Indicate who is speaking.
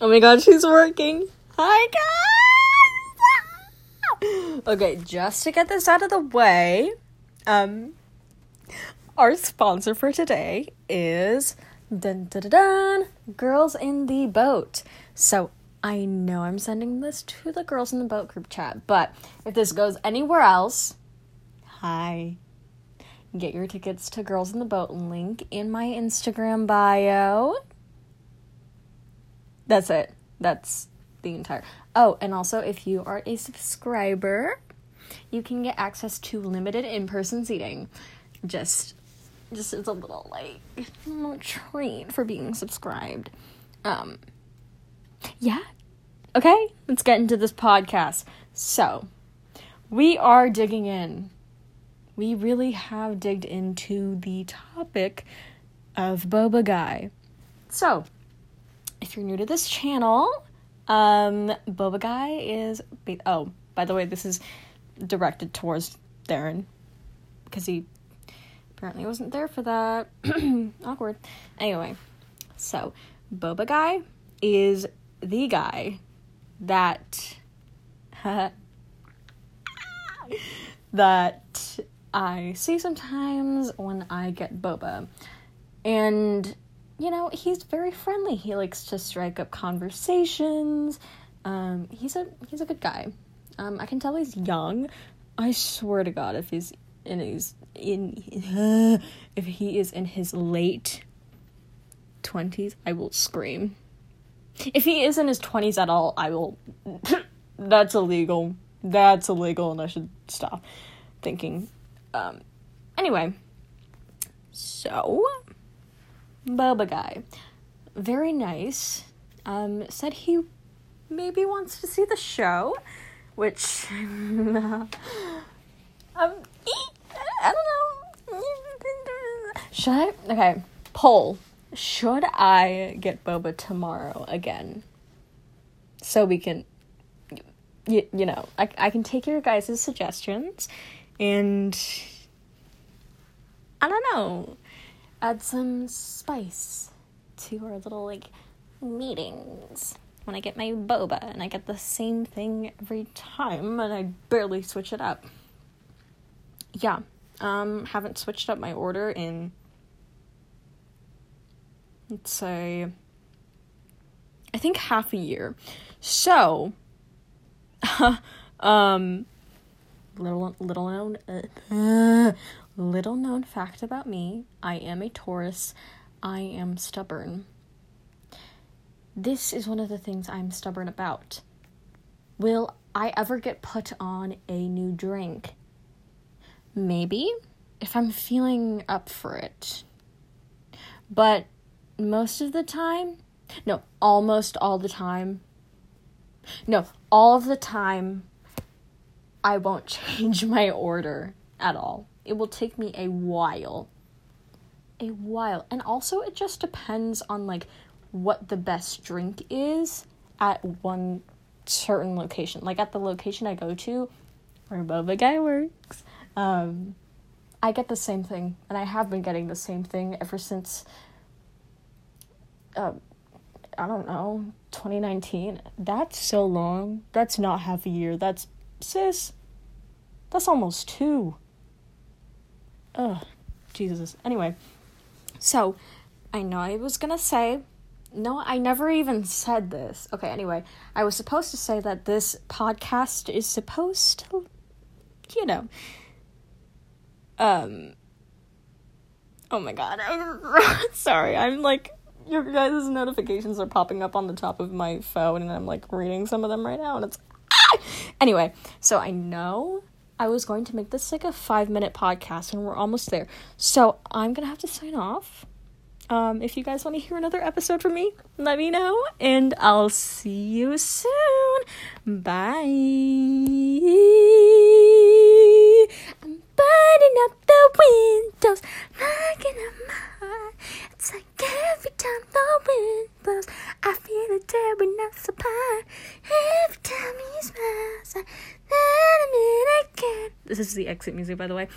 Speaker 1: Oh my god, she's working. Hi, guys! okay, just to get this out of the way, um, our sponsor for today is dun, dun, dun, dun, Girls in the Boat. So I know I'm sending this to the Girls in the Boat group chat, but if this goes anywhere else, hi. Get your tickets to Girls in the Boat link in my Instagram bio. That's it. That's the entire. Oh, and also if you are a subscriber, you can get access to limited in-person seating. Just just as a little like little treat for being subscribed. Um yeah. Okay, let's get into this podcast. So, we are digging in. We really have digged into the topic of Boba Guy. So, if you're new to this channel, um, Boba Guy is. Oh, by the way, this is directed towards Darren because he apparently wasn't there for that. Awkward. Anyway, so Boba Guy is the guy that that I see sometimes when I get boba. And you know, he's very friendly. He likes to strike up conversations. Um, he's a he's a good guy. Um, I can tell he's young. I swear to God, if he's in his in if he is in his late twenties, I will scream. If he is in his twenties at all, I will. that's illegal. That's illegal, and I should stop thinking. Um, anyway, so Boba guy, very nice. Um, said he maybe wants to see the show, which um, I don't know. Should I? Okay, poll. Should I get Boba tomorrow again? So we can, you, you know, I, I can take your guys' suggestions and I don't know add some spice to our little like meetings when I get my boba and I get the same thing every time and I barely switch it up. Yeah. Um haven't switched up my order in let's say I think half a year. So um little little known uh, Little known fact about me I am a Taurus, I am stubborn. This is one of the things I'm stubborn about. Will I ever get put on a new drink? Maybe, if I'm feeling up for it. But most of the time, no, almost all the time, no, all of the time, I won't change my order at all it will take me a while. A while. And also it just depends on like what the best drink is at one certain location. Like at the location I go to where Boba Guy works, um, I get the same thing. And I have been getting the same thing ever since uh, I don't know, 2019. That's so long. That's not half a year. That's sis. That's almost two. Ugh, Jesus. Anyway, so I know I was gonna say, no, I never even said this. Okay, anyway, I was supposed to say that this podcast is supposed to, you know, um, oh my god, sorry, I'm like, your guys' notifications are popping up on the top of my phone, and I'm like reading some of them right now, and it's, ah! anyway, so I know I was going to make this like a five minute podcast, and we're almost there. So I'm gonna have to sign off. Um, if you guys want to hear another episode from me, let me know, and I'll see you soon. Bye. I'm burning up the windows, knocking at my heart. It's like every time the wind blows, I feel a tearing up so apart. Every time he smiles, I this is the exit music, by the way.